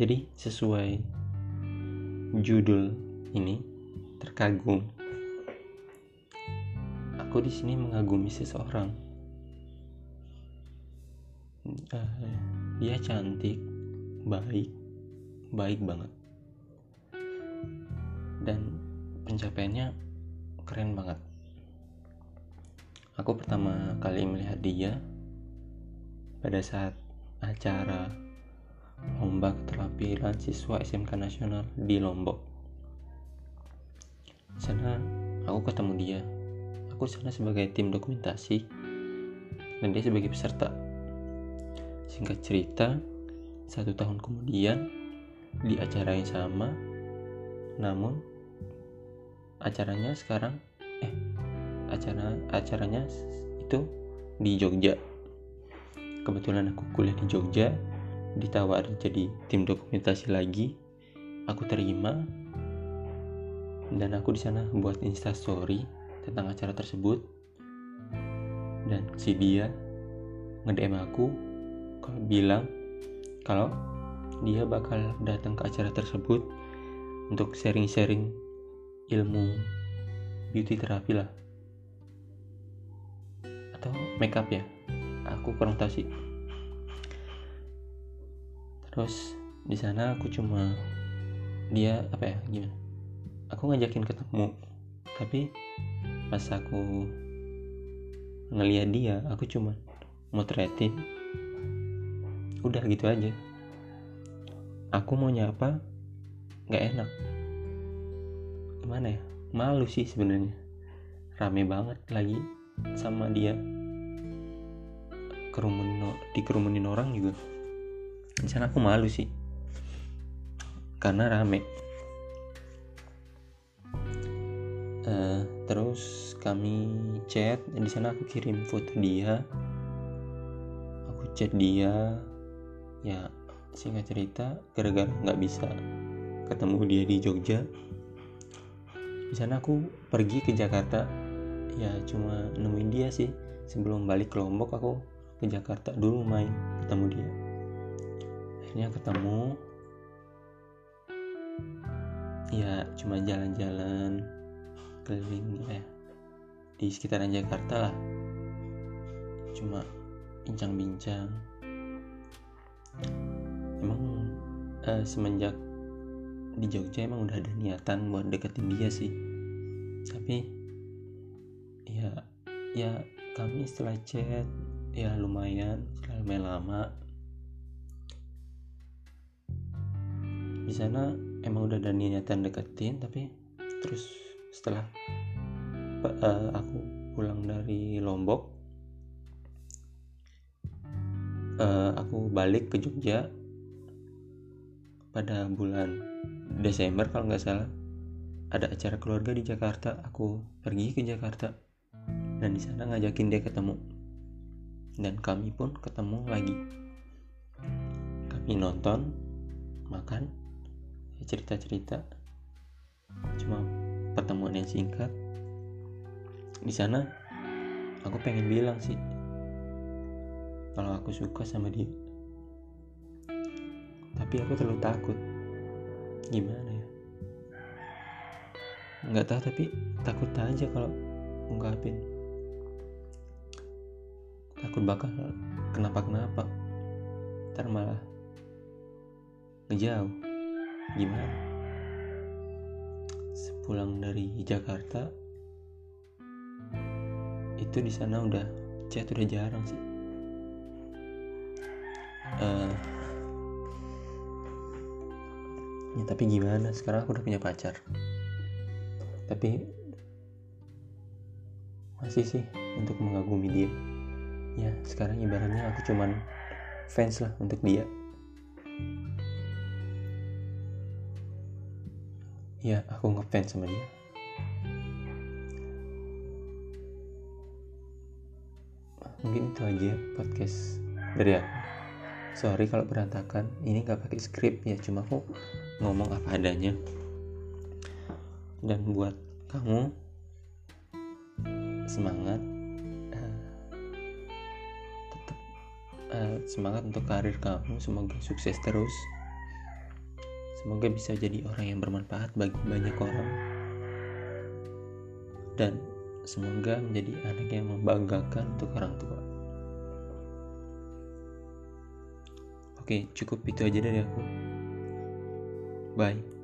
jadi sesuai judul ini terkagum. Aku di sini mengagumi seseorang. Uh, dia cantik baik baik banget. Dan pencapaiannya keren banget. Aku pertama kali melihat dia pada saat acara lomba keterampilan siswa SMK Nasional di Lombok. Di sana aku ketemu dia. Aku sana sebagai tim dokumentasi dan dia sebagai peserta. Singkat cerita, satu tahun kemudian di acara yang sama, namun acaranya sekarang eh acara acaranya itu di Jogja. Kebetulan aku kuliah di Jogja ditawarin jadi tim dokumentasi lagi. Aku terima. Dan aku di sana buat instastory tentang acara tersebut. Dan si dia nge-DM aku kalau bilang kalau dia bakal datang ke acara tersebut untuk sharing-sharing ilmu beauty terapi lah. Atau makeup ya? Aku kurang tahu sih terus di sana aku cuma dia apa ya gimana? Aku ngajakin ketemu. Tapi pas aku ngeliat dia aku cuma motretin. Udah gitu aja. Aku mau nyapa nggak enak. Gimana ya? Malu sih sebenarnya. Rame banget lagi sama dia. Kerumunin dikerumunin orang juga di sana aku malu sih. Karena rame. Uh, terus kami chat dan di sana aku kirim foto dia. Aku chat dia. Ya singkat cerita gara-gara nggak bisa ketemu dia di Jogja di sana aku pergi ke Jakarta. Ya cuma nemuin dia sih. Sebelum balik ke Lombok aku ke Jakarta dulu main ketemu dia akhirnya ketemu. Ya cuma jalan-jalan keliling ya. Di sekitaran Jakarta lah. Cuma bincang-bincang. Emang eh, semenjak di Jogja emang udah ada niatan buat deketin dia sih. Tapi ya ya kami setelah chat ya lumayan setelah lumayan lama di sana emang udah ada niatan deketin tapi terus setelah uh, aku pulang dari Lombok uh, aku balik ke Jogja pada bulan Desember kalau nggak salah. Ada acara keluarga di Jakarta aku pergi ke Jakarta dan di sana ngajakin dia ketemu. Dan kami pun ketemu lagi. Kami nonton makan cerita-cerita. Cuma pertemuan yang singkat. Di sana aku pengen bilang sih kalau aku suka sama dia. Tapi aku terlalu takut. Gimana ya? Nggak tahu tapi takut aja kalau ungkapin. Takut bakal kenapa kenapa ntar malah ngejauh gimana? Sepulang dari Jakarta itu di sana udah chat udah jarang sih. Uh, ya tapi gimana? Sekarang aku udah punya pacar. Tapi masih sih untuk mengagumi dia. Ya sekarang ibaratnya aku cuman fans lah untuk dia ya aku ngefans sama dia. Mungkin itu aja podcast dari aku. Sorry kalau berantakan. Ini gak pakai skrip ya cuma aku ngomong apa adanya. Dan buat kamu semangat. Uh, tetap uh, semangat untuk karir kamu. Semoga sukses terus semoga bisa jadi orang yang bermanfaat bagi banyak orang. Dan semoga menjadi anak yang membanggakan untuk orang tua. Oke cukup itu aja dari aku. Bye